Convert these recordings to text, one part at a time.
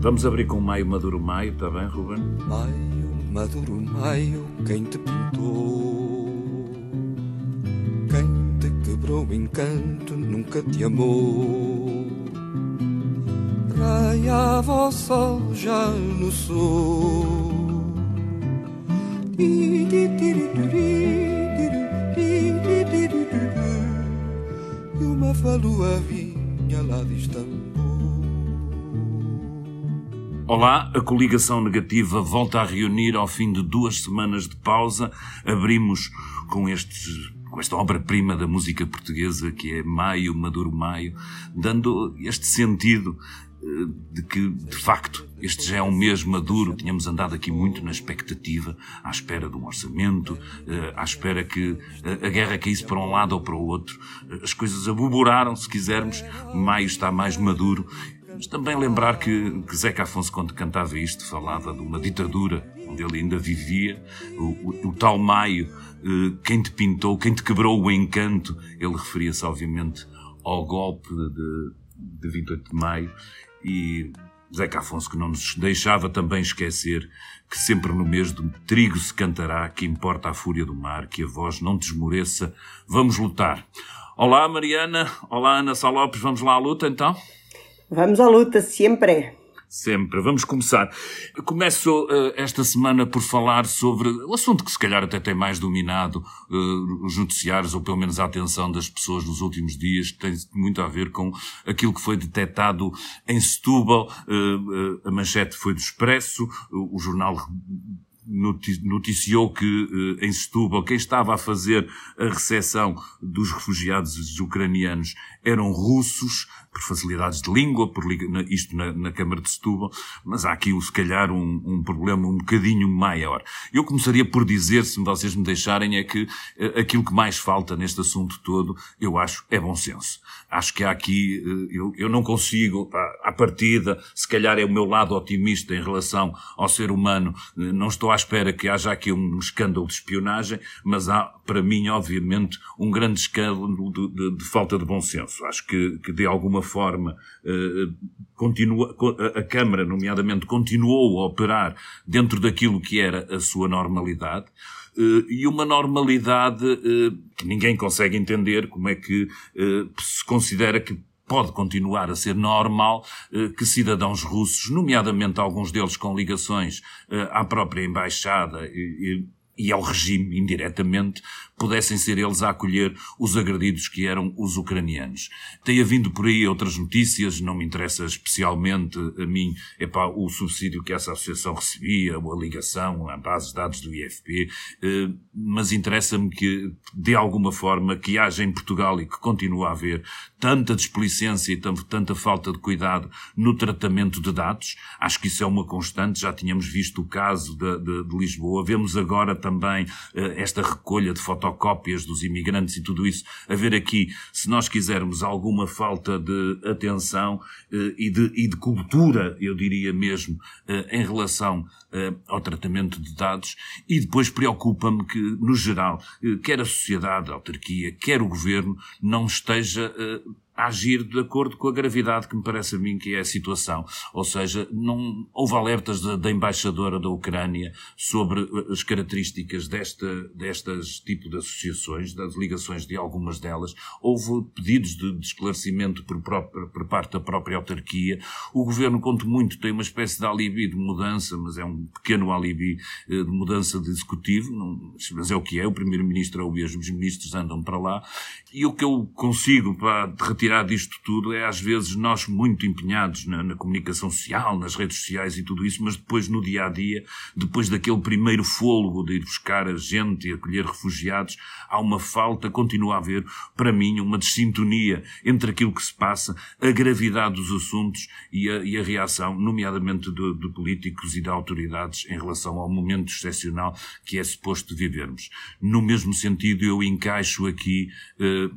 Vamos abrir com Maio Maduro Maio, está bem, Ruben? Maio Maduro Maio, quem te pintou? Quem te quebrou o encanto nunca te amou. Raiava o sol já no sul. E uma falua vinha lá de Istambul. Olá, a coligação negativa volta a reunir ao fim de duas semanas de pausa. Abrimos com estes com esta obra-prima da música portuguesa que é Maio, Maduro Maio, dando este sentido eh, de que, de facto, este já é um mês maduro. Tínhamos andado aqui muito na expectativa, à espera de um orçamento, eh, à espera que eh, a guerra caísse para um lado ou para o outro. As coisas aboboraram, se quisermos. Maio está mais maduro mas também lembrar que, que Zeca Afonso, quando cantava isto, falava de uma ditadura onde ele ainda vivia, o, o, o tal Maio, eh, quem te pintou, quem te quebrou o encanto, ele referia-se, obviamente, ao golpe de, de 28 de Maio. E Zeca Afonso que não nos deixava também esquecer que sempre no mês do trigo se cantará, que importa a fúria do mar, que a voz não desmoreça, vamos lutar. Olá Mariana, olá Ana Salopes, vamos lá à luta então? Vamos à luta, sempre. Sempre. Vamos começar. Começo uh, esta semana por falar sobre o assunto que se calhar até tem mais dominado uh, os noticiários, ou pelo menos a atenção das pessoas nos últimos dias, que tem muito a ver com aquilo que foi detectado em Setúbal. Uh, a manchete foi do Expresso, o jornal noticiou que em Setúbal quem estava a fazer a recepção dos refugiados ucranianos eram russos por facilidades de língua, por isto na, na Câmara de Setúbal, mas há aqui, se calhar, um, um, problema um bocadinho maior. Eu começaria por dizer, se vocês me deixarem, é que uh, aquilo que mais falta neste assunto todo, eu acho, é bom senso. Acho que há aqui, uh, eu, eu não consigo, à partida, se calhar é o meu lado otimista em relação ao ser humano, uh, não estou à espera que haja aqui um escândalo de espionagem, mas há, para mim, obviamente, um grande escândalo de, de, de falta de bom senso. Acho que, que de alguma forma, eh, continua, a Câmara, nomeadamente, continuou a operar dentro daquilo que era a sua normalidade. Eh, e uma normalidade eh, que ninguém consegue entender como é que se considera que pode continuar a ser normal que cidadãos russos, nomeadamente alguns deles com ligações à própria embaixada e, e ao regime indiretamente, pudessem ser eles a acolher os agredidos que eram os ucranianos. Tem havido por aí outras notícias, não me interessa especialmente a mim, para o subsídio que essa associação recebia, ou a ligação à base de dados do IFP, eh, mas interessa-me que, de alguma forma, que haja em Portugal e que continue a haver tanta desplicência e tanta falta de cuidado no tratamento de dados. Acho que isso é uma constante, já tínhamos visto o caso de, de, de Lisboa, vemos agora também uh, esta recolha de fotocópias dos imigrantes e tudo isso. A ver aqui, se nós quisermos alguma falta de atenção uh, e, de, e de cultura, eu diria mesmo, uh, em relação ao tratamento de dados, e depois preocupa-me que, no geral, quer a sociedade, a autarquia, quer o governo, não esteja agir de acordo com a gravidade que me parece a mim que é a situação. Ou seja, não houve alertas da, embaixadora da Ucrânia sobre uh, as características desta, destas tipo de associações, das ligações de algumas delas. Houve pedidos de, de esclarecimento por, próprio, por, parte da própria autarquia. O governo, conto muito, tem uma espécie de alibi de mudança, mas é um pequeno alibi uh, de mudança de executivo, não, mas é o que é. O primeiro-ministro ou mesmo os ministros andam para lá. E o que eu consigo para retirar tirar disto tudo é às vezes nós muito empenhados na, na, comunicação social, nas redes sociais e tudo isso, mas depois no dia a dia, depois daquele primeiro fôlego de ir buscar a gente e acolher refugiados, há uma falta, continua a haver, para mim, uma desintonia entre aquilo que se passa, a gravidade dos assuntos e a, e a reação, nomeadamente de, de, políticos e de autoridades em relação ao momento excepcional que é suposto vivermos. No mesmo sentido, eu encaixo aqui eh,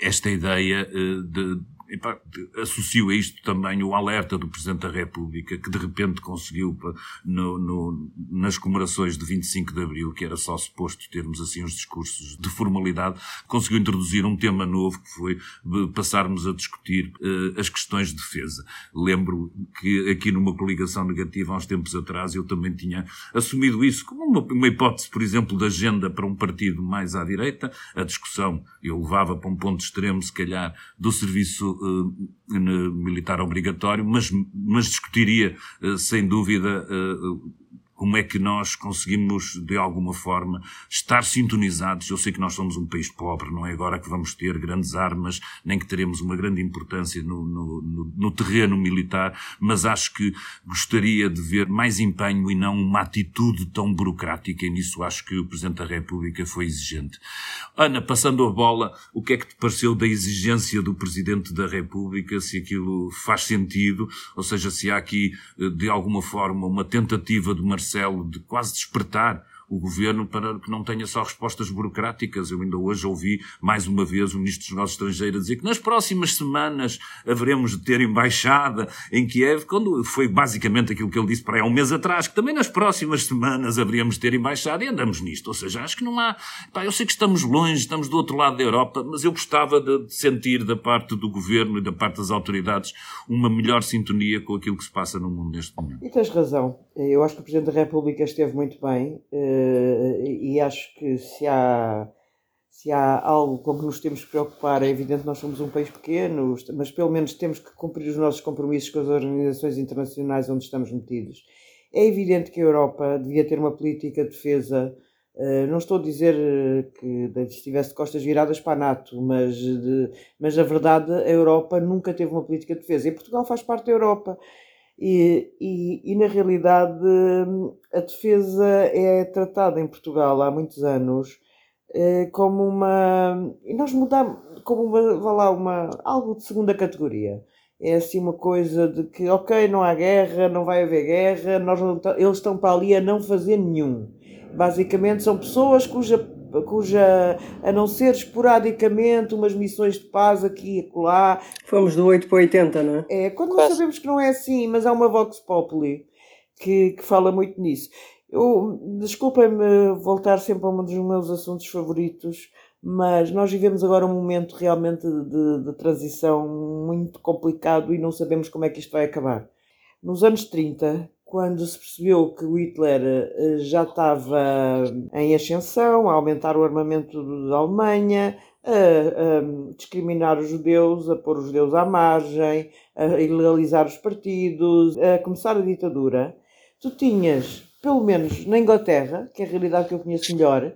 esta ideia eh, de epá, associo a isto também o alerta do Presidente da República, que de repente conseguiu, no, no, nas comemorações de 25 de Abril, que era só suposto termos assim uns discursos de formalidade, conseguiu introduzir um tema novo que foi passarmos a discutir uh, as questões de defesa. Lembro que aqui numa coligação negativa, há uns tempos atrás, eu também tinha assumido isso como uma, uma hipótese, por exemplo, de agenda para um partido mais à direita. A discussão eu levava para um ponto extremo, se calhar, do serviço militar obrigatório, mas, mas discutiria, uh, sem dúvida, como é que nós conseguimos, de alguma forma, estar sintonizados. Eu sei que nós somos um país pobre, não é agora que vamos ter grandes armas, nem que teremos uma grande importância no, no, no, no terreno militar, mas acho que gostaria de ver mais empenho e não uma atitude tão burocrática, e nisso acho que o Presidente da República foi exigente. Ana, passando a bola, o que é que te pareceu da exigência do Presidente da República, se aquilo faz sentido, ou seja, se há aqui, eh, de alguma forma, uma tentativa de uma Marcelo de quase despertar o governo para que não tenha só respostas burocráticas. Eu ainda hoje ouvi mais uma vez o ministro dos Negócios Estrangeiros dizer que nas próximas semanas haveremos de ter embaixada em Kiev, quando foi basicamente aquilo que ele disse para aí há um mês atrás, que também nas próximas semanas haveríamos de ter embaixada e andamos nisto. Ou seja, acho que não há. Pá, eu sei que estamos longe, estamos do outro lado da Europa, mas eu gostava de sentir da parte do governo e da parte das autoridades uma melhor sintonia com aquilo que se passa no mundo neste momento. E tens razão. Eu acho que o Presidente da República esteve muito bem eh, eh, e acho que se há, se há algo com que nos temos que preocupar, é evidente nós somos um país pequeno, mas pelo menos temos que cumprir os nossos compromissos com as organizações internacionais onde estamos metidos. É evidente que a Europa devia ter uma política de defesa. Eh, não estou a dizer eh, que estivesse de costas viradas para a NATO, mas, de, mas a verdade, a Europa nunca teve uma política de defesa. E Portugal faz parte da Europa. E, e, e, na realidade a defesa é tratada em Portugal há muitos anos eh, como uma. E nós mudamos como uma, vá lá, uma, algo de segunda categoria. É assim uma coisa de que, ok, não há guerra, não vai haver guerra, nós não, eles estão para ali a não fazer nenhum. Basicamente são pessoas cuja cuja, a não ser esporadicamente, umas missões de paz aqui e acolá. Fomos do 8 para 80, não é? É, quando nós sabemos que não é assim, mas há uma Vox Populi que, que fala muito nisso. Eu, desculpem-me voltar sempre a um dos meus assuntos favoritos, mas nós vivemos agora um momento realmente de, de transição muito complicado e não sabemos como é que isto vai acabar. Nos anos 30, quando se percebeu que Hitler eh, já estava em ascensão, a aumentar o armamento da Alemanha, a, a, discriminar os judeus, a pôr os judeus à margem, a ilegalizar os partidos, a começar a ditadura, tu tinhas, pelo menos na Inglaterra, que é a realidade que eu conheço melhor,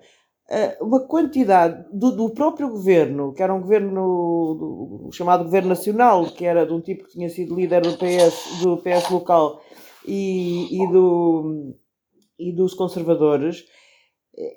eh, uma quantidade do, do, próprio governo, que era um governo do, chamado Governo Nacional, que era de um tipo que tinha sido líder do PS, do PS local, e, e, do, e dos conservadores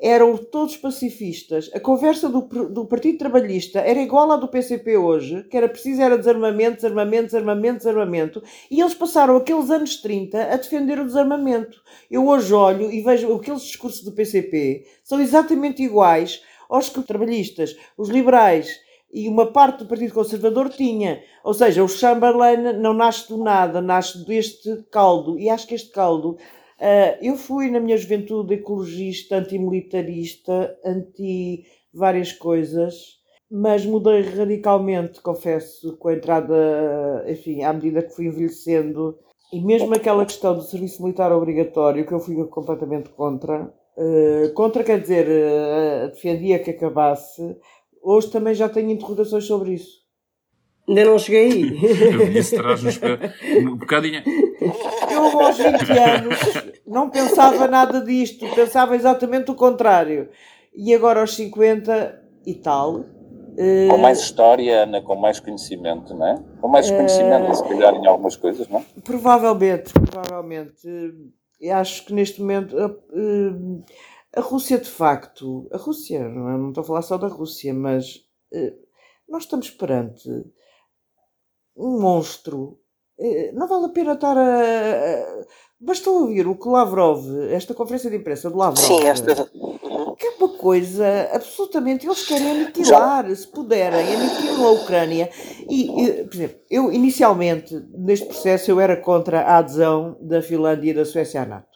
eram todos pacifistas. A conversa do, do Partido Trabalhista era igual à do PCP hoje, que era preciso era desarmamento, desarmamento, desarmamento, desarmamento, e eles passaram aqueles anos 30 a defender o desarmamento. Eu hoje olho e vejo aqueles discursos do PCP são exatamente iguais aos que os trabalhistas, os liberais e uma parte do Partido Conservador tinha. Ou seja, o Chamberlain não nasce do nada, nasce deste caldo. E acho que este caldo. Uh, eu fui na minha juventude ecologista, antimilitarista, anti várias coisas, mas mudei radicalmente, confesso, com a entrada, enfim, à medida que fui envelhecendo. E mesmo aquela questão do serviço militar obrigatório, que eu fui completamente contra, uh, contra quer dizer, uh, defendia que acabasse, Hoje também já tenho interrogações sobre isso. Ainda não cheguei aí. Isso traz-nos um bocadinho. Eu, aos 20 anos, não pensava nada disto, pensava exatamente o contrário. E agora, aos 50 e tal. Eh, com mais história, Ana, com mais conhecimento, não é? Com mais conhecimento, uh, se calhar, em algumas coisas, não é? Provavelmente, provavelmente. Eu acho que neste momento. Uh, a Rússia, de facto, a Rússia, não, é? não estou a falar só da Rússia, mas uh, nós estamos perante um monstro. Uh, não vale a pena estar a. a bastou ouvir o que Lavrov, esta conferência de imprensa de Lavrov. Sim, esta. Que é uma coisa absolutamente. Eles querem aniquilar, se puderem, aniquilam a Ucrânia. E, e, por exemplo, eu inicialmente, neste processo, eu era contra a adesão da Finlândia e da Suécia à NATO.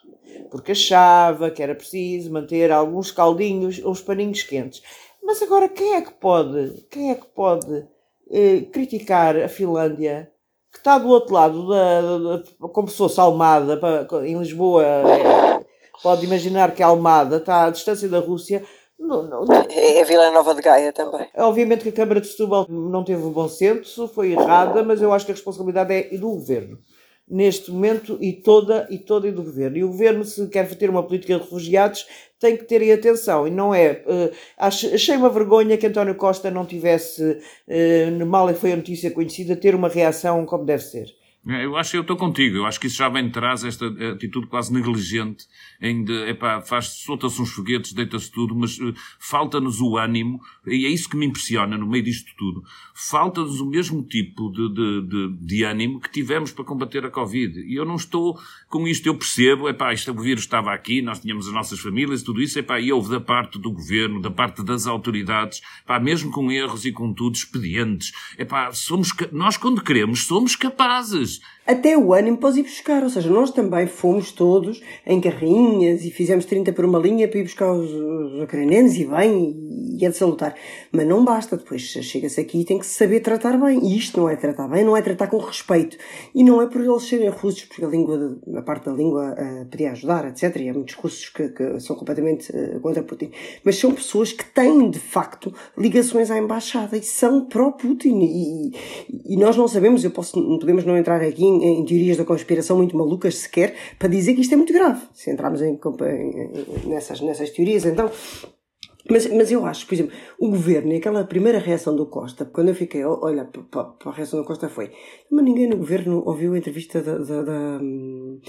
Porque achava que era preciso manter alguns caldinhos, uns paninhos quentes. Mas agora, quem é que pode, quem é que pode eh, criticar a Finlândia que está do outro lado, da, da, como se fosse Almada, em Lisboa, é, pode imaginar que a Almada está à distância da Rússia. Não, não, não. É a Vila Nova de Gaia também. Obviamente que a Câmara de Setúbal não teve o bom senso, foi errada, mas eu acho que a responsabilidade é do Governo neste momento e toda e toda e do governo. E o governo, se quer ter uma política de refugiados, tem que ter atenção. E não é. Uh, achei uma vergonha que António Costa não tivesse, uh, mal foi a notícia conhecida, ter uma reação como deve ser. É, eu acho que eu estou contigo. Eu acho que isso já vem de trás, esta atitude quase negligente em de, epá, faz, solta-se uns foguetes, deita-se tudo, mas uh, falta-nos o ânimo, e é isso que me impressiona no meio disto tudo. Falta-nos o mesmo tipo de, de, de, de, ânimo que tivemos para combater a Covid. E eu não estou com isto, eu percebo, epá, o vírus estava aqui, nós tínhamos as nossas famílias, tudo isso, epá, e houve da parte do governo, da parte das autoridades, epá, mesmo com erros e com tudo, expedientes. Epá, somos, nós quando queremos, somos capazes issues até o ânimo para os ir buscar. Ou seja, nós também fomos todos em carrinhas e fizemos 30 por uma linha para ir buscar os, os ucranianos e bem, e é de salutar. Mas não basta, depois chega-se aqui e tem que se saber tratar bem. E isto não é tratar bem, não é tratar com respeito. E não é por eles serem russos, porque a língua, a parte da língua uh, podia ajudar, etc. E há muitos russos que, que são completamente uh, contra Putin. Mas são pessoas que têm, de facto, ligações à embaixada e são pró-Putin. E, e, nós não sabemos, eu posso, podemos não entrar aqui em, em, teorias da conspiração muito malucas sequer para dizer que isto é muito grave. Se entrarmos em, em, nessas, nessas teorias, então. Mas, mas eu acho, por exemplo, o governo e aquela primeira reação do Costa, quando eu fiquei a olhar para, a reação do Costa foi, mas ninguém no governo ouviu a entrevista da, da, da hum,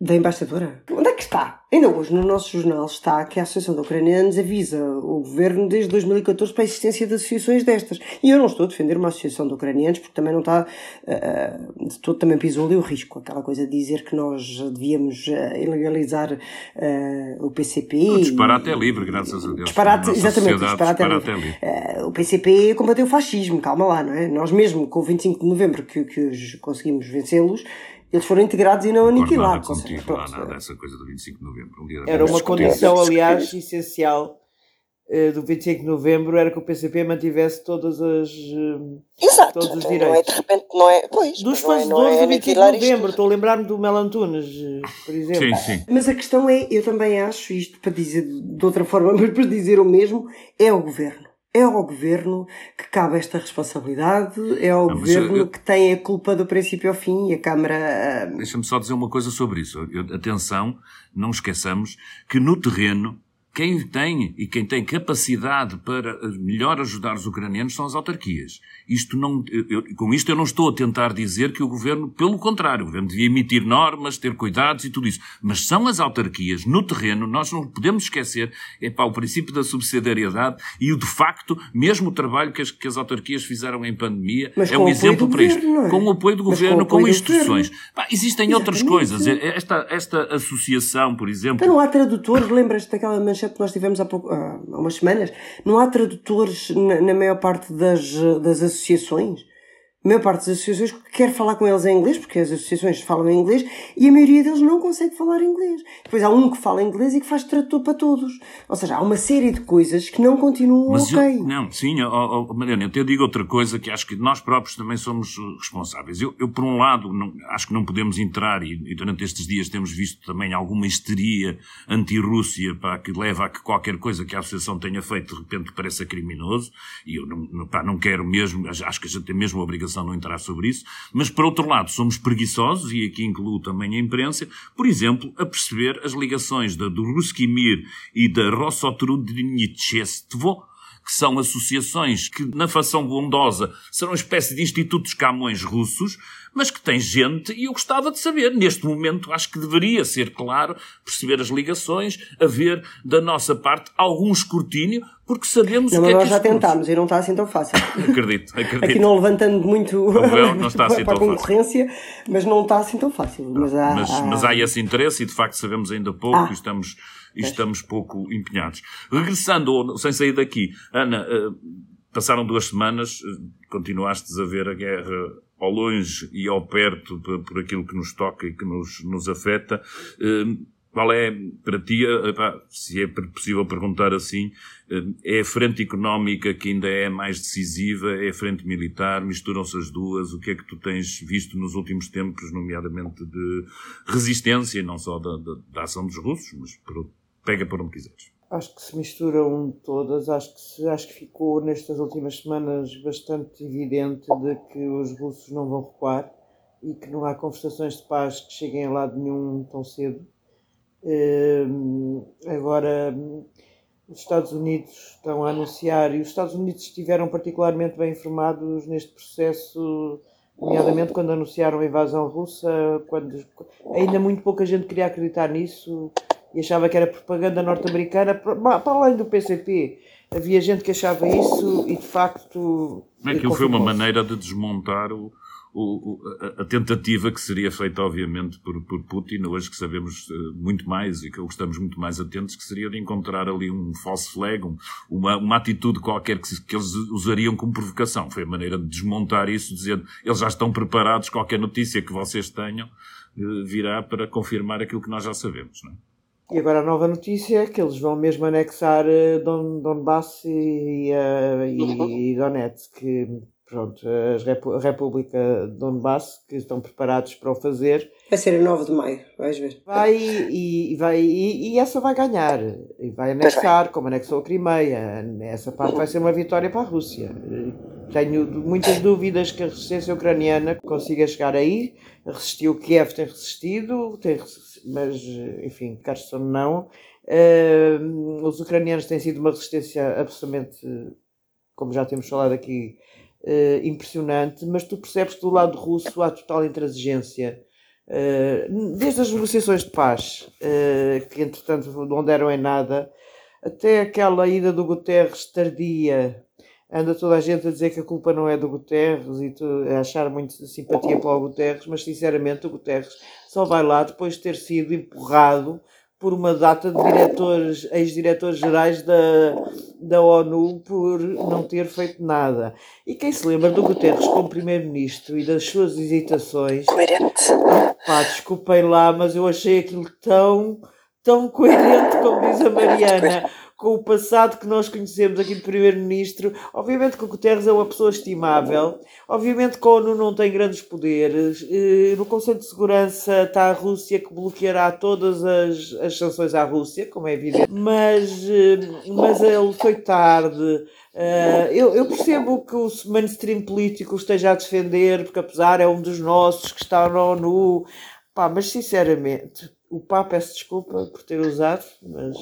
da embaixadora? Onde é que está? Ainda hoje no nosso jornal está que a Associação de Ucranianos avisa o governo desde 2014 para a existência de associações destas. E eu não estou a defender uma associação de ucranianos porque também não está, uh, de todo também pisou ali o risco. Aquela coisa de dizer que nós devíamos uh, ilegalizar uh, o PCP. O disparate é livre, graças a Deus. Disparate, exatamente, disparate, disparate é livre. É livre. o PCP combateu o fascismo, calma lá, não é? Nós mesmo com o 25 de novembro que, que conseguimos vencê-los, eles foram integrados e não aniquilados. Não contigo, nada dessa coisa do 25 de novembro. Um era uma condição, aliás, essencial uh, do 25 de novembro, era que o PCP mantivesse todas as. Uh, Exato, todos os direitos. Não é, de repente, não é. Pois, Dos fazedores é, é do 25 de novembro, isto. estou a lembrar-me do Melantunes, eh, por exemplo. Sim, sim. Mas a questão é, eu também acho, isto para dizer de outra forma, mas para dizer o mesmo, é o governo. É ao governo que cabe esta responsabilidade, é ao não, governo eu, que tem a culpa do princípio ao fim e a Câmara. Ah, Deixa-me só dizer uma coisa sobre isso. Eu, atenção, não esqueçamos que no terreno quem tem e quem tem capacidade para melhor ajudar os ucranianos são as autarquias. Isto não, eu, com isto eu não estou a tentar dizer que o governo, pelo contrário, o governo devia emitir normas, ter cuidados e tudo isso. Mas são as autarquias, no terreno, nós não podemos esquecer, é para o princípio da subsidiariedade e o de facto, mesmo o trabalho que as, que as autarquias fizeram em pandemia, Mas é um exemplo para isto. Governo, é? Com o apoio do governo, com, com instituições. Pá, existem Exatamente. outras coisas. Esta, esta associação, por exemplo. Então não há tradutores, lembras-te daquela manchete que nós tivemos há, pouco, há umas semanas, não há tradutores na, na maior parte das, das associações a maior parte das associações quer falar com eles em inglês, porque as associações falam em inglês, e a maioria deles não consegue falar inglês. Depois há um que fala inglês e que faz tradutor para todos. Ou seja, há uma série de coisas que não continuam Mas ok. Eu, não, sim, oh, oh, Mariana, eu te digo outra coisa que acho que nós próprios também somos responsáveis. Eu, eu por um lado, não, acho que não podemos entrar, e, e, durante estes dias temos visto também alguma histeria anti-Rússia que leva a que qualquer coisa que a associação tenha feito de repente pareça criminoso, e eu não, pá, não quero mesmo, acho que a gente tem mesmo a obrigação não entrar sobre isso, mas por outro lado somos preguiçosos, e aqui incluo também a imprensa, por exemplo, a perceber as ligações da, do Ruski Mir e da Rossotrudnichestvo, que são associações que, na fação bondosa, serão uma espécie de institutos camões russos, mas que tem gente, e eu gostava de saber, neste momento acho que deveria ser claro, perceber as ligações, haver da nossa parte algum escrutínio, porque sabemos não, o que é nós que já tentámos e não está assim tão fácil. Acredito, acredito. Aqui não levantando muito Não, não está assim para a tão fácil. concorrência, mas não está assim tão fácil. Mas há, mas, há- mas há esse interesse e de facto sabemos ainda pouco Ah. e estamos, e estamos pouco empenhados. Regressando, sem sair daqui, Ana, eh, passaram duas semanas, eh, continuastes a ver a guerra ao longe e ao perto por, aquilo que nos toca e que nos, nos afeta. Eh, Qual é, para ti, se é possível perguntar assim, é a frente económica que ainda é mais decisiva, é a frente militar, misturam-se as duas, o que é que tu tens visto nos últimos tempos, nomeadamente de resistência, não só da, da, da ação dos russos, mas por- pega por onde quiseres. Acho que se misturam todas, acho que, se- acho que ficou nestas últimas semanas bastante evidente de que os russos não vão recuar e que não há conversações de paz que cheguem a lado nenhum tão cedo. Hum, agora, os Estados Unidos estão a anunciar, e os Estados Unidos estiveram particularmente bem informados neste processo, nomeadamente quando anunciaram a invasão russa, quando ainda muito pouca gente queria acreditar nisso e achava que era propaganda norte-americana, para além do PCP. Havia gente que achava isso e de facto. Aquilo foi uma maneira de desmontar o, o- a, a tentativa que seria feita, obviamente, por, por Putin, hoje que sabemos eh, muito mais e que estamos muito mais atentos, que seria de encontrar ali um false flag, um- uma, uma atitude qualquer que, que eles usariam como provocação. Foi a maneira de desmontar isso, dizendo eles já estão preparados, qualquer notícia que vocês tenham eh, virá para confirmar aquilo que nós já sabemos. Não é? E agora a nova notícia é que eles vão mesmo anexar eh, Don, Donbass e, eh, e Donetsk, pronto, a República de Donbass, que estão preparados para o fazer, Vai ser a 9 de maio, vais ver. vai e, e vai e, e essa vai ganhar. E vai anexar como anexou a Crimeia. Essa parte vai ser uma vitória para a Rússia. Tenho muitas dúvidas que a resistência ucraniana consiga chegar aí. Resistiu Kiev tem resistido tem, resi- mas enfim Kherson não Eh, os ucranianos têm sido uma resistência absolutamente como já temos falado aqui eh, impressionante mas tu percebes que do lado russo há total intransigência Uh, desde as negociações de paz, uh, que entretanto não deram em nada, até aquela ida do Guterres tardia, anda toda a gente a dizer que a culpa não é do Guterres e a achar muito simpatia para o Guterres, mas sinceramente o Guterres só vai lá depois de ter sido empurrado por uma data de diretores, ex-diretores gerais da, da ONU por não ter feito nada. E quem se lembra do Guterres como primeiro-ministro e das suas hesitações, Coerente. Pá, desculpem lá, mas eu achei aquilo tão, tão coerente, como diz a Mariana, com o passado que nós conhecemos aqui do Primeiro-Ministro. Obviamente que o Guterres é uma pessoa estimável, obviamente que a ONU não tem grandes poderes. Eh, No Conselho de Segurança está a Rússia que bloqueará todas as, as sanções à Rússia, como é evidente, mas, eh, mas ele foi tarde. Uh, eu, eu percebo que o mainstream político esteja a defender, porque apesar é um dos nossos que está na ONU, pá, mas sinceramente, o Papa peço desculpa por ter usado, mas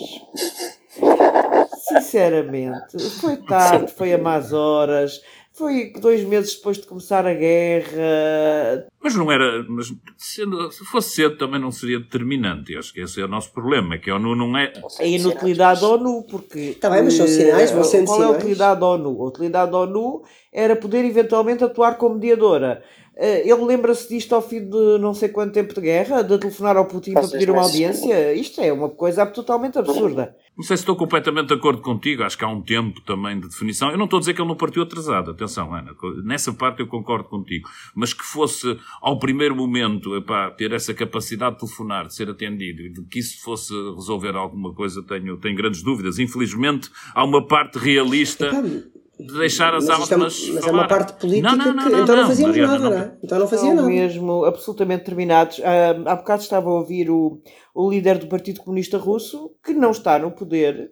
sinceramente, foi tarde, foi a más horas, foi dois meses depois de começar a guerra. Mas não era, mas sendo, se fosse cedo também não seria determinante. Eu acho que esse é o nosso problema, é que a ONU não é. A inutilidade da ONU, porque. Tá bem, mas são sinais, vão eh, sendo Qual é a utilidade da ONU? A utilidade da ONU era poder eventualmente atuar como mediadora. Eh, Ele lembra-se disto ao fim de não sei quanto tempo de guerra, de telefonar ao Putin para Faz pedir seis uma audiência? Isto é uma coisa totalmente absurda. Não sei se estou completamente de acordo contigo, acho que há um tempo também de definição. Eu não estou a dizer que ele não partiu atrasado, atenção, Ana, nessa parte eu concordo contigo, mas que fosse ao primeiro momento epá, ter essa capacidade de telefonar, de ser atendido e de que isso fosse resolver alguma coisa, tenho, tenho grandes dúvidas. Infelizmente, há uma parte realista Epá, de deixar as mas, é, armas. mas é falar. uma parte política Não, não, não, que. não, então não, não, fazíamos Mariana, nada, não. não é? Então não fazia nada. mesmo absolutamente terminados. Ah, há bocado estava a ouvir o, o líder do Partido Comunista Russo, que não está no poder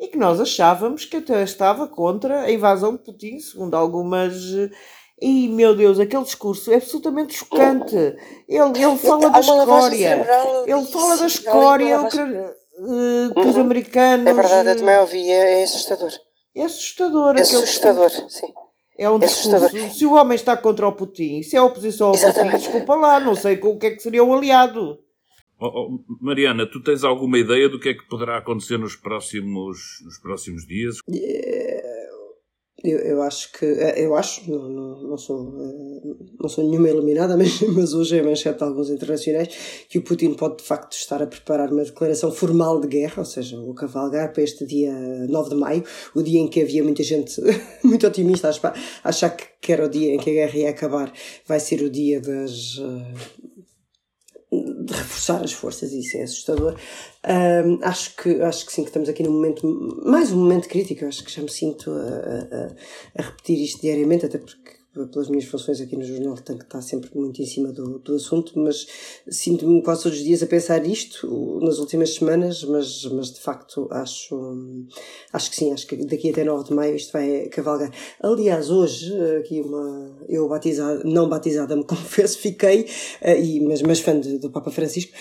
e que nós achávamos que até estava contra a invasão de Putin, segundo algumas. E, meu Deus, aquele discurso é absolutamente chocante. Ele, ele fala da escória. Ele fala da escória eh, os Uhum. americanos. É verdade, eu também ouvi, é, é assustador. É assustador. É aquele assustador, sim. É um É discurso. assustador. Se o homem está contra o Putin, se é oposição ao Putin, Exatamente. desculpa lá, não sei com o que é que seria o aliado. Oh, oh, Mariana, tu tens alguma ideia do que é que poderá acontecer nos próximos, nos próximos dias? Eu, eu acho que. eh, Eu acho, não, não, não, sou, eh, não sou nenhuma eliminada, mas, mas hoje é manchete de alguns internacionais que o Putin pode de facto estar a preparar uma declaração formal de guerra, ou seja, o cavalgar para este dia 9 de maio, o dia em que havia muita gente muito otimista a achar- que, que era o dia em que a guerra ia acabar, vai ser o dia das. De reforçar as forças, isso é assustador. Ahm, acho, que, acho que sim, que estamos aqui num momento, mais um momento crítico, eu acho que já me sinto a- a- a repetir isto diariamente, até porque pelas minhas funções aqui no jornal tenho que estar sempre muito em cima do, do assunto, mas sinto-me quase todos os dias a pensar isto nas últimas semanas, mas, mas de facto acho, acho que sim, acho que daqui até 9 de maio isto vai cavalgar. Aliás, hoje, aqui uma, eu batizada, não batizada, me confesso, fiquei, eh, e, mas, mas fã de- do Papa Francisco,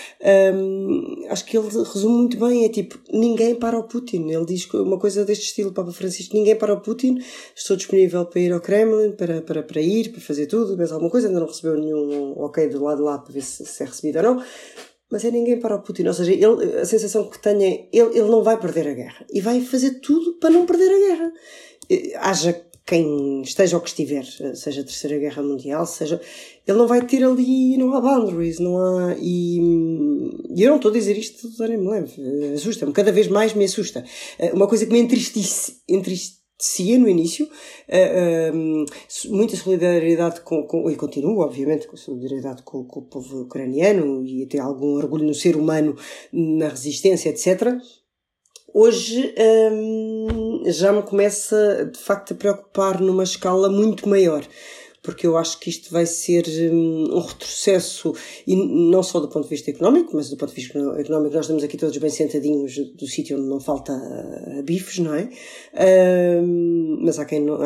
hum, acho que ele resume muito bem, é tipo, ninguém para o Putin. Ele diz uma coisa deste estilo, Papa Francisco, ninguém para o Putin, estou disponível para ir ao Kremlin, para, para, para ir, para fazer tudo, mas alguma coisa, ainda não recebeu nenhum ok do lado lá para ver se, se é recebido ou não. Mas é ninguém para o Putin, ou seja, ele, a sensação que tenho é ele, ele não vai perder a guerra e vai fazer tudo para não perder a guerra. Haja quem esteja ou que estiver, seja a Terceira Guerra Mundial, seja. Ele não vai ter ali, não há boundaries, não há. E, e eu não estou a dizer isto de leve, eh, assusta-me, cada vez mais me assusta. Eh, Uma coisa que me entristece, entristecia no início, eh, um, muita solidariedade com, com, e continuo, obviamente, com solidariedade com, com o povo ucraniano e até algum orgulho no ser humano, na resistência, etc. Hoje hum, já me começa de facto a preocupar numa escala muito maior, porque eu acho que isto vai ser hum, um retrocesso, e não só do ponto de vista económico, mas do ponto de vista económico, nós estamos aqui todos bem sentadinhos do sítio onde não falta ah, bifes, não é? Hum, mas há quem não.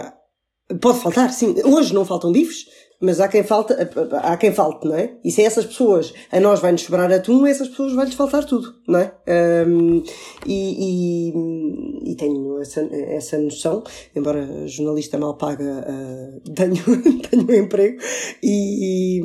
Pode faltar, sim. Hoje não faltam bifes, mas há quem falta, há quem falte, não é? E se é essas pessoas, a nós vai-nos sobrar atum, a essas pessoas vai-lhes faltar tudo, não é? Um, e, e, e tenho essa, essa noção, embora jornalista mal paga, uh, tenho, tenho um emprego e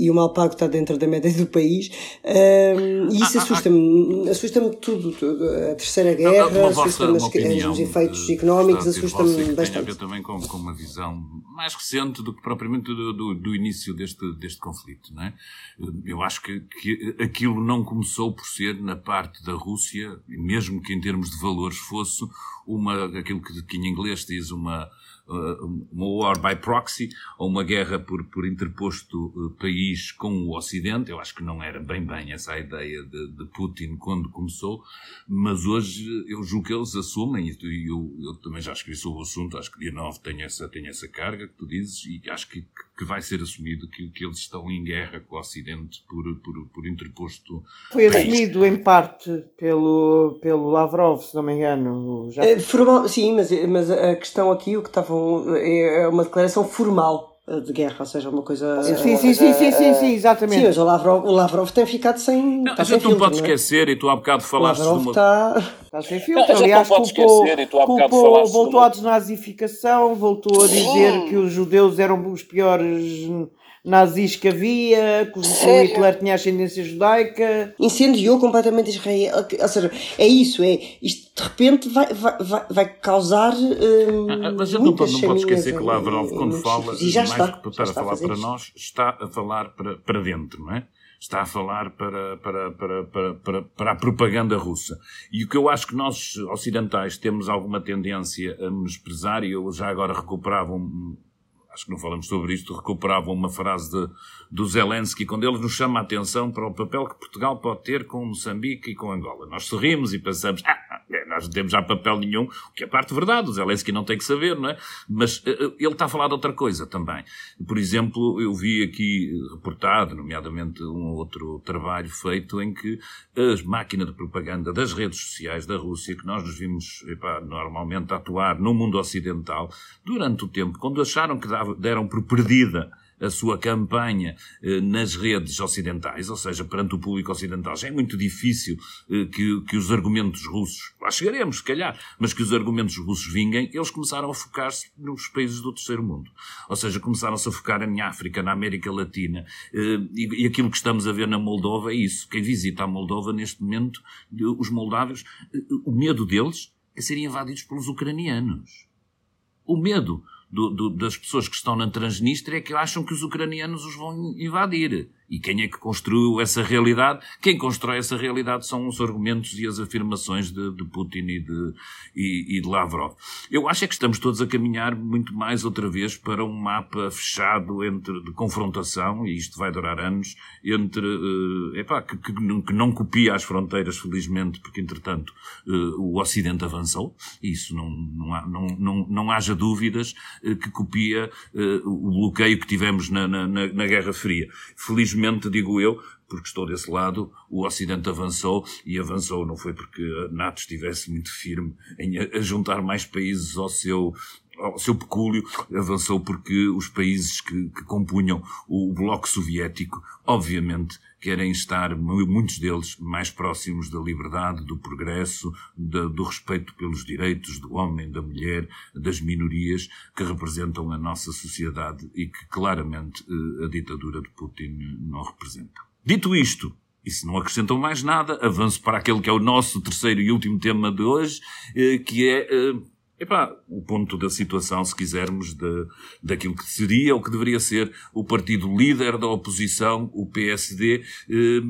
e o mal pago está dentro da média do país, um, e isso assusta-me, assusta-me tudo, tudo, a terceira guerra, assusta-me os efeitos eh, económicos, assusta-me que tem a bastante. ver também com, com uma visão mais recente do que propriamente do, do, do início deste, deste conflito, não é? Eu acho que, que aquilo não começou por ser na parte da Rússia, mesmo que em termos de valores fosse uma, aquilo que, que em inglês diz uma, uma war by proxy, ou uma guerra por, por interposto uh, país com o Ocidente. Eu acho que não era bem bem essa a ideia de, de Putin quando começou, mas hoje eu julgo que eles assumem, e eu, eu também já escrevi sobre o assunto, acho que dia 9 tem essa, tem essa carga que tu dizes, e acho que, que vai ser assumido que, que eles estão em guerra com o Ocidente por, por, por interposto Foi país. assumido em parte pelo, pelo Lavrov, se não me engano. Já... É, formal, sim, mas, mas a questão aqui, o que estavam, é uma declaração formal eh, de guerra, ou seja, uma coisa. Sim, sim, sim, sim, sim, sim, exatamente. Sim, mas o Lavrov, o Lavrov tem ficado sem. Não, está a sem gente não filtro, pode é? esquecer, e tu há bocado O falaste de Lavrov uma. está. Está sem Não, filtro. gente Aliás, não pode culpou, esquecer, e tu há bocado culpou- falaste de voltou uma- à desnazificação, voltou a dizer que os judeus eram os piores nazis que havia, que o? Hitler tinha ascendência judaica. Incendiou completamente Israel. Ou seja, é isso, é. Isto de repente vai, vai, vai, causar. hum, Ah, Mas a gente não não pode esquecer que Lavrov, em quando fala. E já mais está. que estar a falar para isto. nós, está a falar para, para dentro, não é? Está a falar para, para, para, para, para, para a propaganda russa. E o que eu acho que nós, ocidentais, temos alguma tendência a menosprezar, e eu já agora recuperava um, acho que não falamos sobre isto, recuperava uma frase de, do Zelensky, quando ele nos chama a atenção para o papel que Portugal pode ter com Moçambique e com Angola. Nós sorrimos e pensamos, ah, não temos já papel nenhum, o que é parte verdade, o Zelensky não tem que saber, não é? Mas uh, ele está a falar de outra coisa também. Por exemplo, eu vi aqui reportado, nomeadamente um outro trabalho feito em que as máquinas de propaganda das redes sociais da Rússia, que nós nos vimos epá, normalmente atuar no mundo ocidental, durante o tempo, quando acharam que deram por perdida a sua campanha eh, nas redes ocidentais, ou seja, perante o público ocidental. Já é muito difícil eh, que, que os argumentos russos, lá chegaremos, se calhar, mas que os argumentos russos vinguem, eles começaram a focar-se nos países do terceiro mundo. Ou seja, começaram-se a focar em África, na América Latina. E, e aquilo que estamos a ver na Moldova é isso. Quem visita a Moldova neste momento, os moldávios, o medo deles é serem invadidos pelos ucranianos. O medo do, do, das pessoas que estão na Transnistria é que acham que os ucranianos os vão invadir. E quem é que construiu essa realidade? Quem constrói essa realidade são os argumentos e as afirmações de, de Putin e de, e, e, de Lavrov. Eu acho é que estamos todos a caminhar muito mais outra vez para um mapa fechado entre, de confrontação, e isto vai durar anos, entre, uh, epá, que, que, que não copia as fronteiras, felizmente, porque entretanto uh, o Ocidente avançou, e isso não, não, há, não, não, não haja dúvidas, uh, que copia o bloqueio que tivemos na, na, na Guerra Fria. Felizmente Felizmente, digo eu, porque estou desse lado, o Ocidente avançou e avançou não foi porque a NATO estivesse muito firme em juntar mais países ao seu seu pecúlio, avançou porque os países que, que compunham o bloco soviético, obviamente, querem estar, muitos deles, mais próximos da liberdade, do progresso, do respeito pelos direitos do homem, da mulher, das minorias que representam a nossa sociedade e que claramente eh, a ditadura de Putin não representa. Dito isto, e se não acrescentam mais nada, avanço para aquele que é o nosso terceiro e último tema de hoje, eh, que é eh, epá, o ponto da situação, se quisermos, de, daquilo que seria ou que deveria ser o partido líder da oposição, o PSD, eh,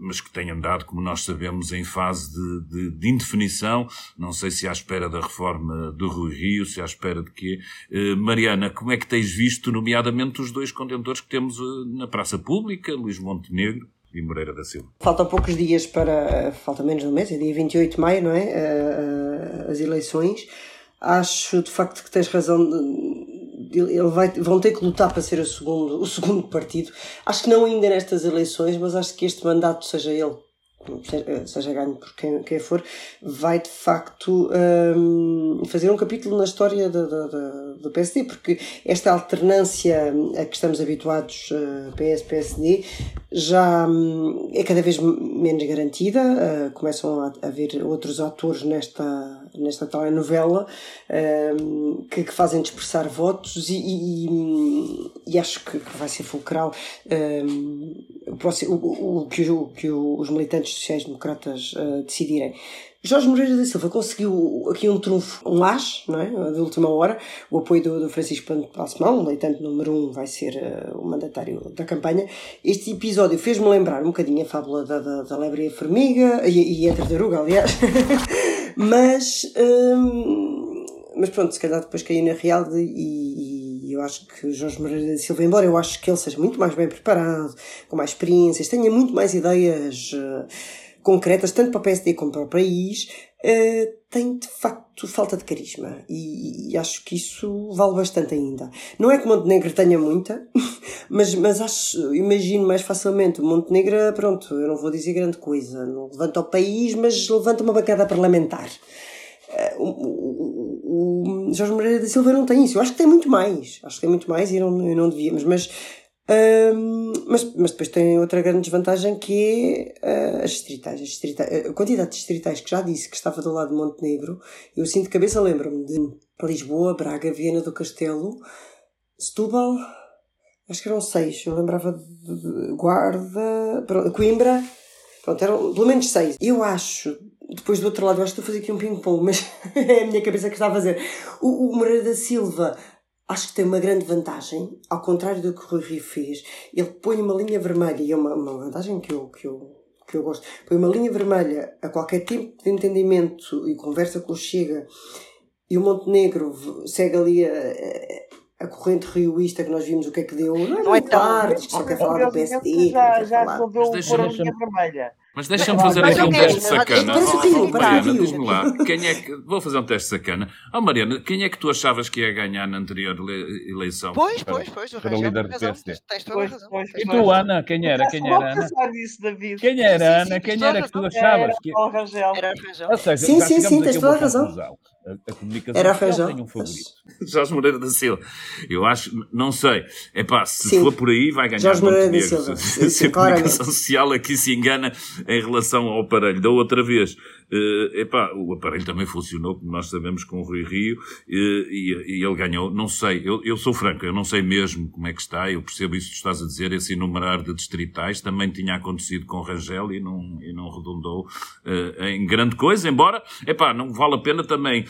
mas que tem andado, como nós sabemos, em fase de, de, de, indefinição. Não sei se à espera da reforma do Rui Rio, se à espera de quê. Eh, Mariana, como é que tens visto, nomeadamente, os dois contentores que temos eh, na praça pública, Luís Montenegro e Moreira da Silva. Faltam poucos dias para. Falta menos de um mês, é dia 28 de maio, não é? Uh, as eleições acho de facto que tens razão. Ele vai, vão ter que lutar para ser o segundo, o segundo partido. Acho que não ainda nestas eleições, mas acho que este mandato seja ele seja ganho por quem, quem for, vai de facto um, fazer um capítulo na história do, PSD, porque esta alternância a que estamos habituados, uh, PS-PSD, já um, é cada vez menos garantida. Uh, começam a haver outros atores nesta, nesta telenovela um, que, que, fazem dispersar votos e, e, e acho que, que, vai ser fulcral um, o, o, o, que, o, que os militantes sociais-democratas uh, decidirem. Jorge Moreira da Silva conseguiu aqui um trunfo, um as, não é? De última hora, o apoio do, do Francisco o leitante número um, vai ser uh, o mandatário da campanha. Este episódio fez-me lembrar um bocadinho a fábula da, da, da lebre e a formiga, e, e a tartaruga, aliás. mas, um, mas pronto, se calhar depois caí na real e, e eu acho que Jorge Moreira da Silva, embora eu acho que ele seja muito mais bem preparado, com mais experiências, tenha muito mais ideias. Uh, concretas, tanto para o PSD como para o país, uh, tem de facto falta de carisma. E, e, acho que isso vale bastante ainda. Não é que Montenegro tenha muita, mas, mas acho, imagino mais facilmente. Montenegro, pronto, eu não vou dizer grande coisa. Não levanta o país, mas levanta uma bancada parlamentar. O, Jorge Moreira da Silva não tem isso. Eu acho que tem muito mais. Acho que tem muito mais e não, não devíamos. Mas mas, mas depois tem outra grande desvantagem que é uh, as distritais. As distritais. A quantidade de distritais que já disse que estava do lado de Montenegro, eu sinto de cabeça, lembro-me de Lisboa, Braga, Viena do Castelo, Setúbal, acho que eram seis, eu lembrava de Guarda, Coimbra, pronto, eram pelo menos seis. Eu acho, depois do outro lado, eu acho que estou a fazer aqui um ping-pong, mas é a minha cabeça que está a fazer. O, o Moreira da Silva acho que tem uma grande vantagem, ao contrário do que o Rui Rio fez. Ele põe uma linha vermelha, e é uma, uma vantagem que eu, que, eu, que eu gosto, põe uma linha vermelha a qualquer tipo de entendimento e conversa com o Chega, e o Montenegro segue ali a, a, a corrente rioísta que nós vimos o que é que deu. Não é, não é tarde, só quer falar do PSD. Já, já resolveu pôr a linha vermelha. Mas deixa-me fazer aqui um teste sacana. Oh, Mariana, diz-me lá, quem é que. Vou fazer um teste sacana. Oh, Mariana, quem é que tu achavas que ia ganhar na anterior eleição? Pois, pois, pois. Para o líder do PSD. Tens toda a razão. E tu, Ana, quem era? Quem era, Ana? Quem era, Ana? Quem era que tu achavas que. Era Rangel. Ou seja, sim, sim, sim, tens toda a razão. A, a comunicação Era social tem um favorito. Jorge Moreira da Silva. Eu acho, não sei. É pá, se Sim. for por aí, vai ganhar Jorge Moreira da. Silva. Se, se a claramente. comunicação social aqui se engana em relação ao aparelho. Da outra vez, eh, epá, o aparelho também funcionou, como nós sabemos, com o Rui Rio, eh, e, e ele ganhou. Não sei, eu, eu sou franco, eu não sei mesmo como é que está, eu percebo isso que estás a dizer, esse enumerar de distritais também tinha acontecido com Rangel e não, e não redundou eh, em grande coisa, embora, epá, não vale a pena também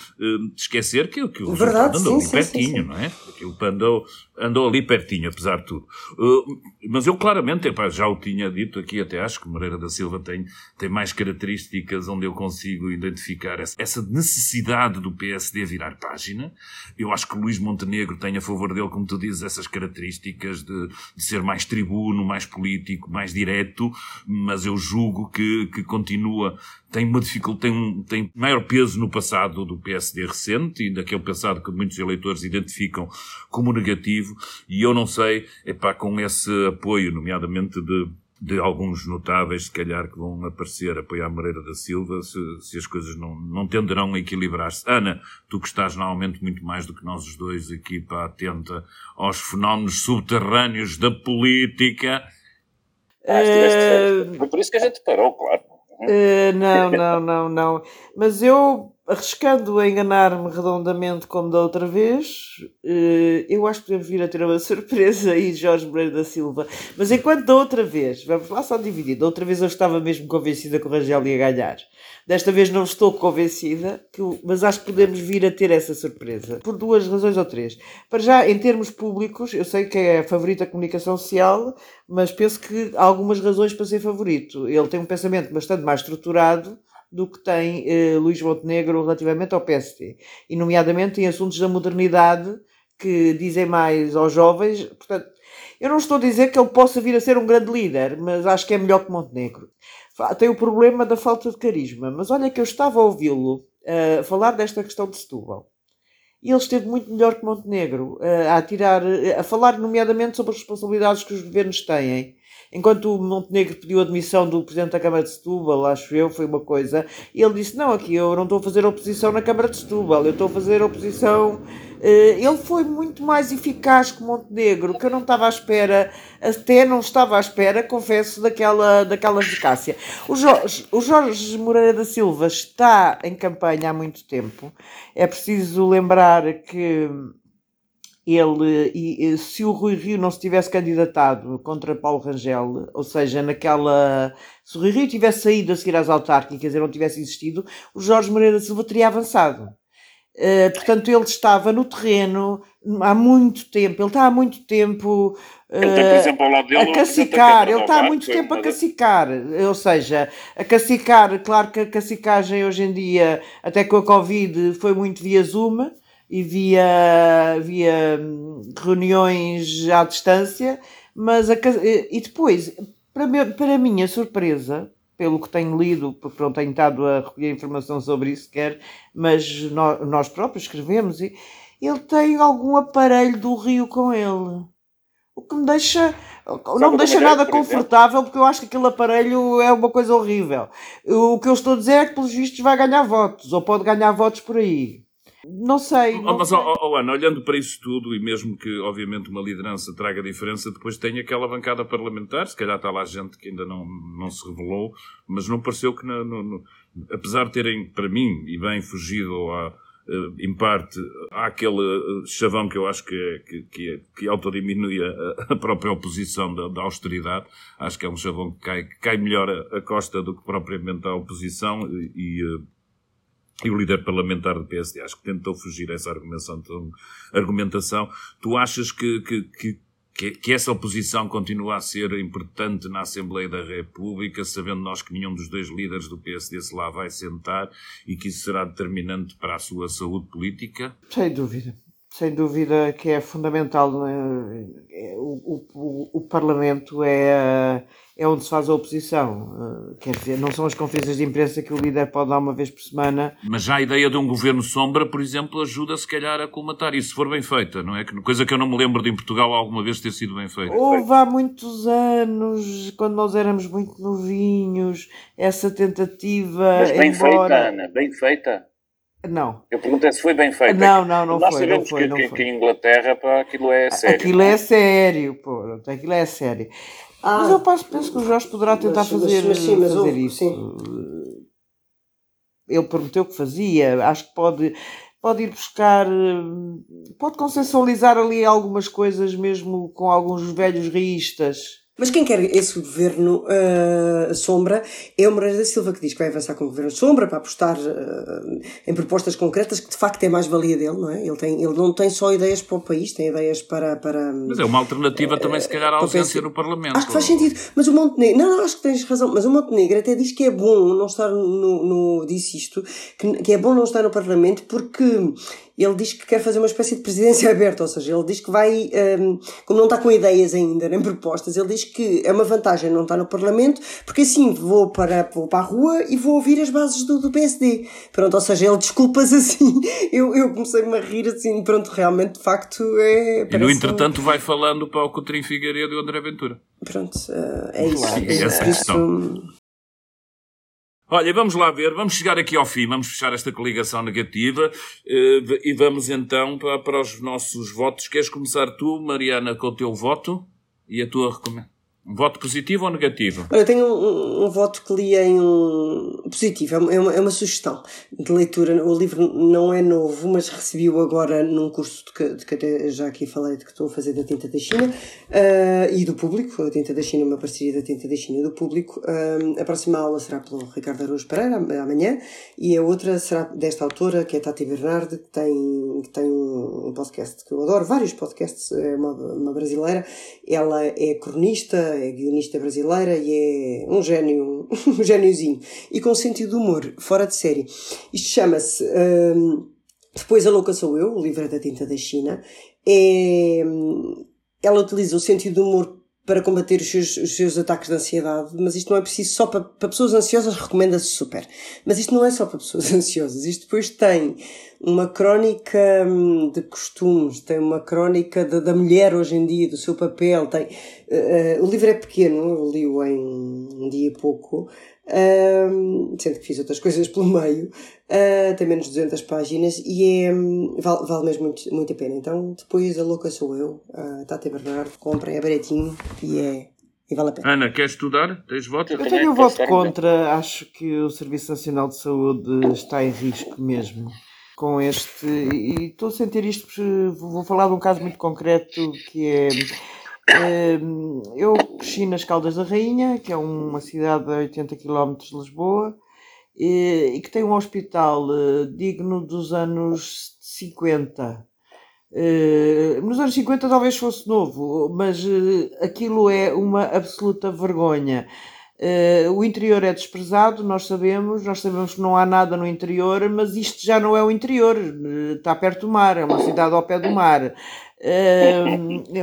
esquecer que, que o Verdade, andou sim, ali sim, pertinho, sim. não é? Aquilo andou, andou ali pertinho, apesar de tudo. Uh, mas eu claramente, epá, já o tinha dito aqui, até acho que Moreira da Silva tem, tem mais características onde eu consigo identificar essa, necessidade do PSD virar página. Eu acho que Luís Montenegro tem a favor dele, como tu dizes, essas características de, de ser mais tribuno, mais político, mais direto, mas eu julgo que, que continua, tem uma dificuldade, tem, um, tem maior peso no passado do PSD recente e daquele passado que muitos eleitores identificam como negativo, e eu não sei, epá, com esse apoio, nomeadamente de, de alguns notáveis, se calhar, que vão aparecer a apoiar Moreira da Silva, se, se as coisas não, não tenderão a equilibrar-se. Ana, tu que estás normalmente muito mais do que nós os dois aqui, pá, atenta aos fenómenos subterrâneos da política. Ah, estiveste. Foi por isso que a gente parou, claro. Eh, não, não, não, não. Mas eu, arriscando a enganar-me redondamente como da outra vez, eh, eu acho que podemos vir a ter uma surpresa aí, Jorge Moreira da Silva. Mas enquanto da outra vez, vamos lá só dividir, da outra vez eu estava mesmo convencida que o Rangel ia ganhar. Desta vez não estou convencida, mas acho que podemos vir a ter essa surpresa. Por duas razões ou três. Para já, em termos públicos, eu sei que é a favorita comunicação social, mas penso que há algumas razões para ser favorito. Ele tem um pensamento bastante mais estruturado do que tem eh, Luís Montenegro relativamente ao PSD. E, nomeadamente, em assuntos da modernidade que dizem mais aos jovens. Portanto, eu não estou a dizer que ele possa vir a ser um grande líder, mas acho que é melhor que Montenegro. Tem o problema da falta de carisma. Mas olha que eu estava a ouvi-lo eh, falar desta questão de Setúbal. E ele esteve muito melhor que Montenegro, eh, a tirar, eh, a falar nomeadamente sobre as responsabilidades que os governos têm. Enquanto o Montenegro pediu a admissão do Presidente da Câmara de Setúbal, acho eu, foi uma coisa, e ele disse, não, aqui eu não estou a fazer oposição na Câmara de Setúbal, eu estou a fazer oposição... Eh, Ele foi muito mais eficaz que Montenegro, que eu não estava à espera, até não estava à espera, confesso, daquela, daquela eficácia. O Jorge, o Jorge Moreira da Silva está em campanha há muito tempo. É preciso lembrar que ele, e, e se o Rui Rio não se tivesse candidatado contra Paulo Rangel, ou seja, naquela. Se o Rui Rio tivesse saído a seguir às autárquicas e não tivesse existido, o Jorge Moreira Silva teria avançado. Uh, portanto, ele estava no terreno há muito tempo, ele está há muito tempo Ele tem, por exemplo, ao lado dele. a cacicar, ele está há muito tempo a cacicar, ou seja, a cacicar, claro que a cacicagem hoje em dia, até com a Covid, foi muito via Zoom e via, via hum, reuniões à distância, mas a, ca- e depois, para, me- para a minha surpresa, pelo que tenho lido, porque não tenho estado a recolher informação sobre isso sequer, mas nó- nós próprios escrevemos, e ele tem algum aparelho do Rio com ele. O que me deixa. Não me deixa nada por confortável, porque eu acho que aquele aparelho é uma coisa horrível. O que eu estou a dizer é que, pelos vistos, vai ganhar votos, ou pode ganhar votos por aí. Não sei. Oh, não mas, sei. oh, oh, Ana, olhando para isso tudo, e mesmo que, obviamente, uma liderança traga diferença, depois tem aquela bancada parlamentar, se calhar está lá gente que ainda não, não se revelou, mas não pareceu que, na- no- no- apesar de terem, para mim, e bem fugido a, eh, em parte, há aquele eh, chavão que eu acho que, é, que, que, é- que autodiminui a, a própria oposição da, da austeridade. Acho que é um chavão que cai, que cai melhor a, a costa do que propriamente a oposição e, e, eh, e o líder parlamentar do PSD acho que tentou fugir a essa argumentação. argumentação. Tu achas que, que, que, que, essa oposição continua a ser importante na Assembleia da República, sabendo nós que nenhum dos dois líderes do PSD se lá vai sentar e que isso será determinante para a sua saúde política? Sem dúvida. Sem dúvida que é fundamental. né? É, O, o, o Parlamento é, é onde se faz a oposição. Eh, Quer dizer, não são as conferências de imprensa que o líder pode dar uma vez por semana. Mas já a ideia de um governo sombra, por exemplo, ajuda se calhar a colmatar isso, se for bem feita, não é? Que- Coisa que eu não me lembro de em Portugal alguma vez ter sido bem feita. Houve há muitos anos, quando nós éramos muito novinhos, essa tentativa. Mas bem embora... feita, Ana, bem feita. Não. Eu perguntei se foi bem feito. Não, não, não Nós foi. sabemos não foi, que, não que, foi. que em Inglaterra pá, aquilo é sério. Aquilo é sério, pô. Aquilo é sério. Ah, mas eu penso, penso que o Jorge poderá tentar mas- fazer, mas sim, mas fazer houve, isso. sim. Ele prometeu que fazia. Acho que pode, pode ir buscar. eh, Pode consensualizar ali algumas coisas, mesmo com alguns velhos reístas. Mas quem quer esse governo uh, sombra é o Moreira da Silva, que diz que vai avançar com o governo sombra para apostar uh, em propostas concretas, que de facto é mais valia dele, não é? Ele, tem, ele não tem só ideias para o país, tem ideias para. para Mas é uma alternativa também, se calhar, à ausência no Parlamento. Acho que faz sentido. Mas o Montenegro, não, não, acho que tens razão, mas o Montenegro até diz que é bom não estar no, no disse isto, que, que é bom não estar no Parlamento porque ele diz que quer fazer uma espécie de presidência aberta, ou seja, ele diz que vai, hum, como não está com ideias ainda, nem propostas, ele diz que é uma vantagem não estar no Parlamento, porque assim vou para, vou para a rua e vou ouvir as bases do, do PSD. Pronto, ou seja, ele desculpas assim. Eu, eu comecei-me a rir assim, pronto, realmente, de facto, é. E no entretanto vai falando para o Coutinho Figueiredo e o André Ventura. Pronto, eh, é isso. Claro, É essa questão. isso. Olha, vamos lá ver, vamos chegar aqui ao fim, vamos fechar esta coligação negativa eh, e vamos então para, para os nossos votos. Queres começar tu, Mariana, com o teu voto e a tua recomendação? Voto positivo ou negativo? Eu tenho um, um- voto que li em um positivo, é uma, é uma- é uma sugestão de leitura. O livro não é novo, mas recebi-o agora num curso de que, de que até já aqui falei de que estou a fazer da Tinta da China ah, e do público. A Tinta da China uma parceria da Tinta da China e do público. Ah, a próxima aula será pelo Ricardo Araújo Pereira, am- amanhã, e a outra será desta autora, que é Tati Bernardi, que tem, que tem um podcast que eu adoro, vários podcasts, é uma, uma brasileira. Ela é cronista, é guionista brasileira e é um gênio, um gêniozinho. E com sentido de humor, fora de série. Isto chama-se hum, Depois a Louca Sou Eu, o livro é da tinta da China. É, hum, ela utiliza o sentido de humor para combater os seus, os seus ataques de ansiedade, mas isto não é preciso só para, para pessoas ansiosas, recomenda-se super. Mas isto não é só para pessoas ansiosas, isto depois tem uma crónica hum, de costumes, tem uma crónica da, da mulher hoje em dia, do seu papel, tem, eh, eh, o livro é pequeno, eu li-o em um dia e pouco, hum, sendo que fiz outras coisas pelo meio, ah, tem menos de 200 páginas e é, hum, vale, vale mesmo muito, muito a pena. Então, depois a louca sou eu, a Tati Bernardo, comprem, é baratinho e, é, e vale a pena. Ana, queres estudar? Tens voto? Eu tenho um voto contra. Acho que o Serviço Nacional de Saúde está em risco mesmo com este. E estou a sentir isto, porque vou falar de um caso muito concreto que é. Eu cresci nas Caldas da Rainha, que é uma cidade a 80 km de Lisboa, e que tem um hospital eh, digno dos anos 50. Eh, nos anos 50 talvez fosse novo, mas eh, aquilo é uma absoluta vergonha. O interior é desprezado, nós sabemos, nós sabemos que não há nada no interior, mas isto já não é o interior, está perto do mar, é uma cidade ao pé do mar.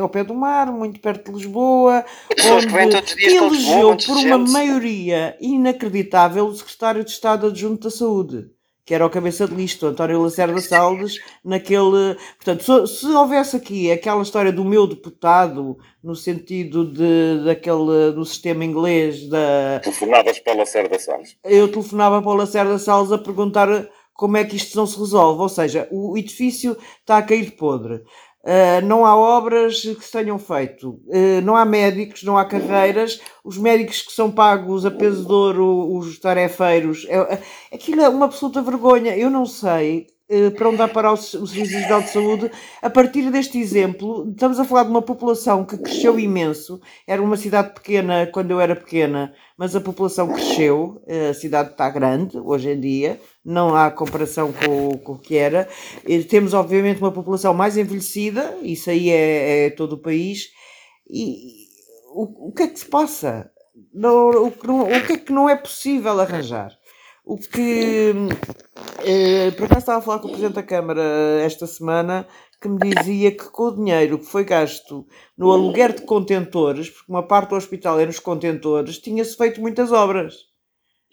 Ao pé do mar, muito perto de Lisboa, Pessoas Lisboa, elegeu por uma gente. maioria inacreditável o secretário de Estado adjunto da Saúde, que era o cabeça de lista, o António Lacerda Salles, naquele. Portanto, se, se houvesse aqui aquela história do meu deputado, no sentido de, daquele, do sistema inglês, da, Telefonavas para Lacerda Salles. eu telefonava para o Lacerda Salles a perguntar como é que isto não se resolve. Ou seja, o edifício está a cair de podre. Uh, não há obras que se tenham feito, Uh, não há médicos, não há carreiras, os médicos que são pagos a peso de ouro, os tarefeiros, é, é- aquilo é uma absoluta vergonha. Eu não sei para onde parar o, S- o Serviço Nacional de Saúde a partir deste exemplo. Estamos a falar de uma população que cresceu imenso, era uma cidade pequena quando eu era pequena, mas a população cresceu, uh, a cidade está grande hoje em dia, não há comparação com, com o que era. Eh, Temos, obviamente, uma população mais envelhecida, isso aí é, é todo o país. E o, o que é que se passa? Não, o, o que é que não é possível arranjar? O que. eh, por acaso estava a falar com o Presidente da Câmara esta semana que me dizia que com o dinheiro que foi gasto no aluguer de contentores, porque uma parte do hospital é nos contentores, tinha-se feito muitas obras.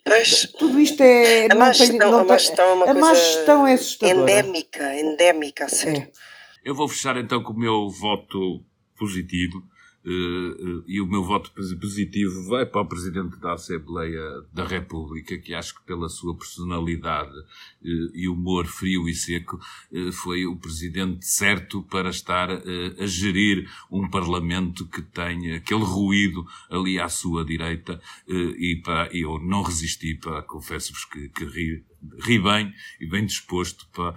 Pois, Tudo isto é. a não má tem- gestão, não a má tem- gestão é uma a má coisa gestão é assustadora. endémica, endémica, a sério. É. Eu vou fechar então com o meu voto positivo. Uh, e o meu voto positivo vai para o Presidente da Assembleia da República, que acho que pela sua personalidade uh, e humor frio e seco, foi o Presidente certo para estar a gerir um Parlamento que tem aquele ruído ali à sua direita e, para, eu não resisti, para confesso-vos que, que ri, ri bem e bem disposto para,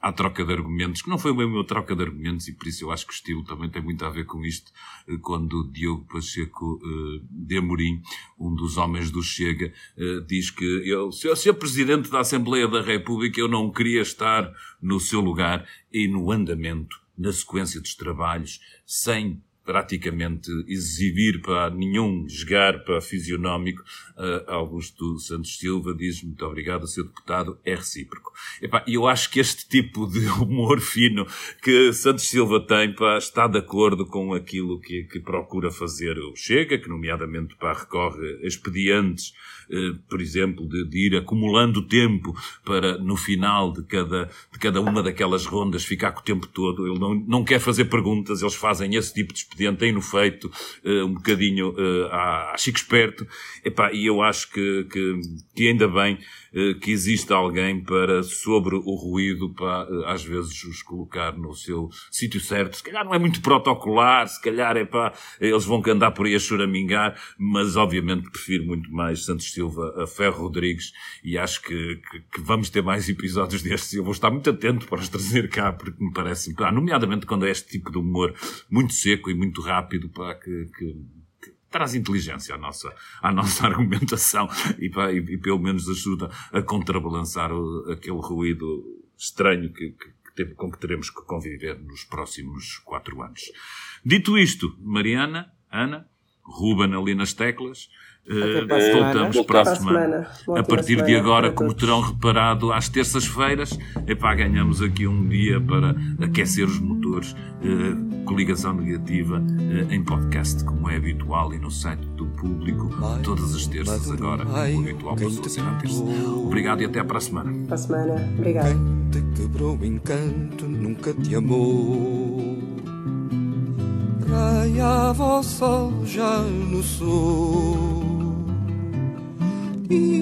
à troca de argumentos, que não foi bem o meu troca de argumentos, e por isso eu acho que o estilo também tem muito a ver com isto, eh, quando Diogo Pacheco uh, de Amorim, um dos homens do Chega, uh, diz que eu, se eu ser Presidente da Assembleia da República, eu não queria estar no seu lugar e no andamento, na sequência dos trabalhos, sem praticamente exibir para nenhum jogar para fisionómico, uh, Augusto Santos Silva diz muito obrigado, seu deputado, é recíproco. E eu acho que este tipo de humor fino que Santos Silva tem pá, está de acordo com aquilo que, que procura fazer o Chega, que nomeadamente pá, recorre a expedientes por exemplo, de, de, ir acumulando tempo para, no final de cada, de cada uma daquelas rondas, ficar com o tempo todo. Ele não, não quer fazer perguntas, eles fazem esse tipo de expediente, têm no feito, uh, um bocadinho uh, à, à chico esperto. Epá, e eu acho que, que, que ainda bem que existe alguém para, sobre o ruído, para, às vezes, os colocar no seu sítio certo. Se calhar não é muito protocolar, se calhar é pá, eles vão andar por aí a choramingar, mas obviamente prefiro muito mais Santos Silva a Ferro Rodrigues e acho que, que, que, vamos ter mais episódios destes. Eu vou estar muito atento para os trazer cá, porque me parece, pá, nomeadamente quando é este tipo de humor muito seco e muito rápido, pá, que, que traz inteligência à nossa, à nossa argumentação e, pá, e, e pelo menos ajuda a contrabalançar o, aquele ruído estranho que, que, que, com que teremos que conviver nos próximos quatro anos. Dito isto, Mariana, Ana, Ruben ali nas teclas, Uh, voltamos para a semana. A partir de agora, como terão reparado, às terças-feiras, epá, ganhamos aqui um dia para aquecer os motores, uh, coligação negativa uh, em podcast, como é habitual, e no site do público, todas as terças agora, o habitual passou a ser à terça. Obrigado e até para a semana. Para a semana. Obrigado. Quem te quebrou o encanto nunca te amou. Raiava o sol já no sul e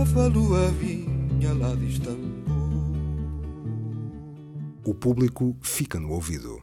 uma falua vinha lá de Istambul. O público fica no ouvido.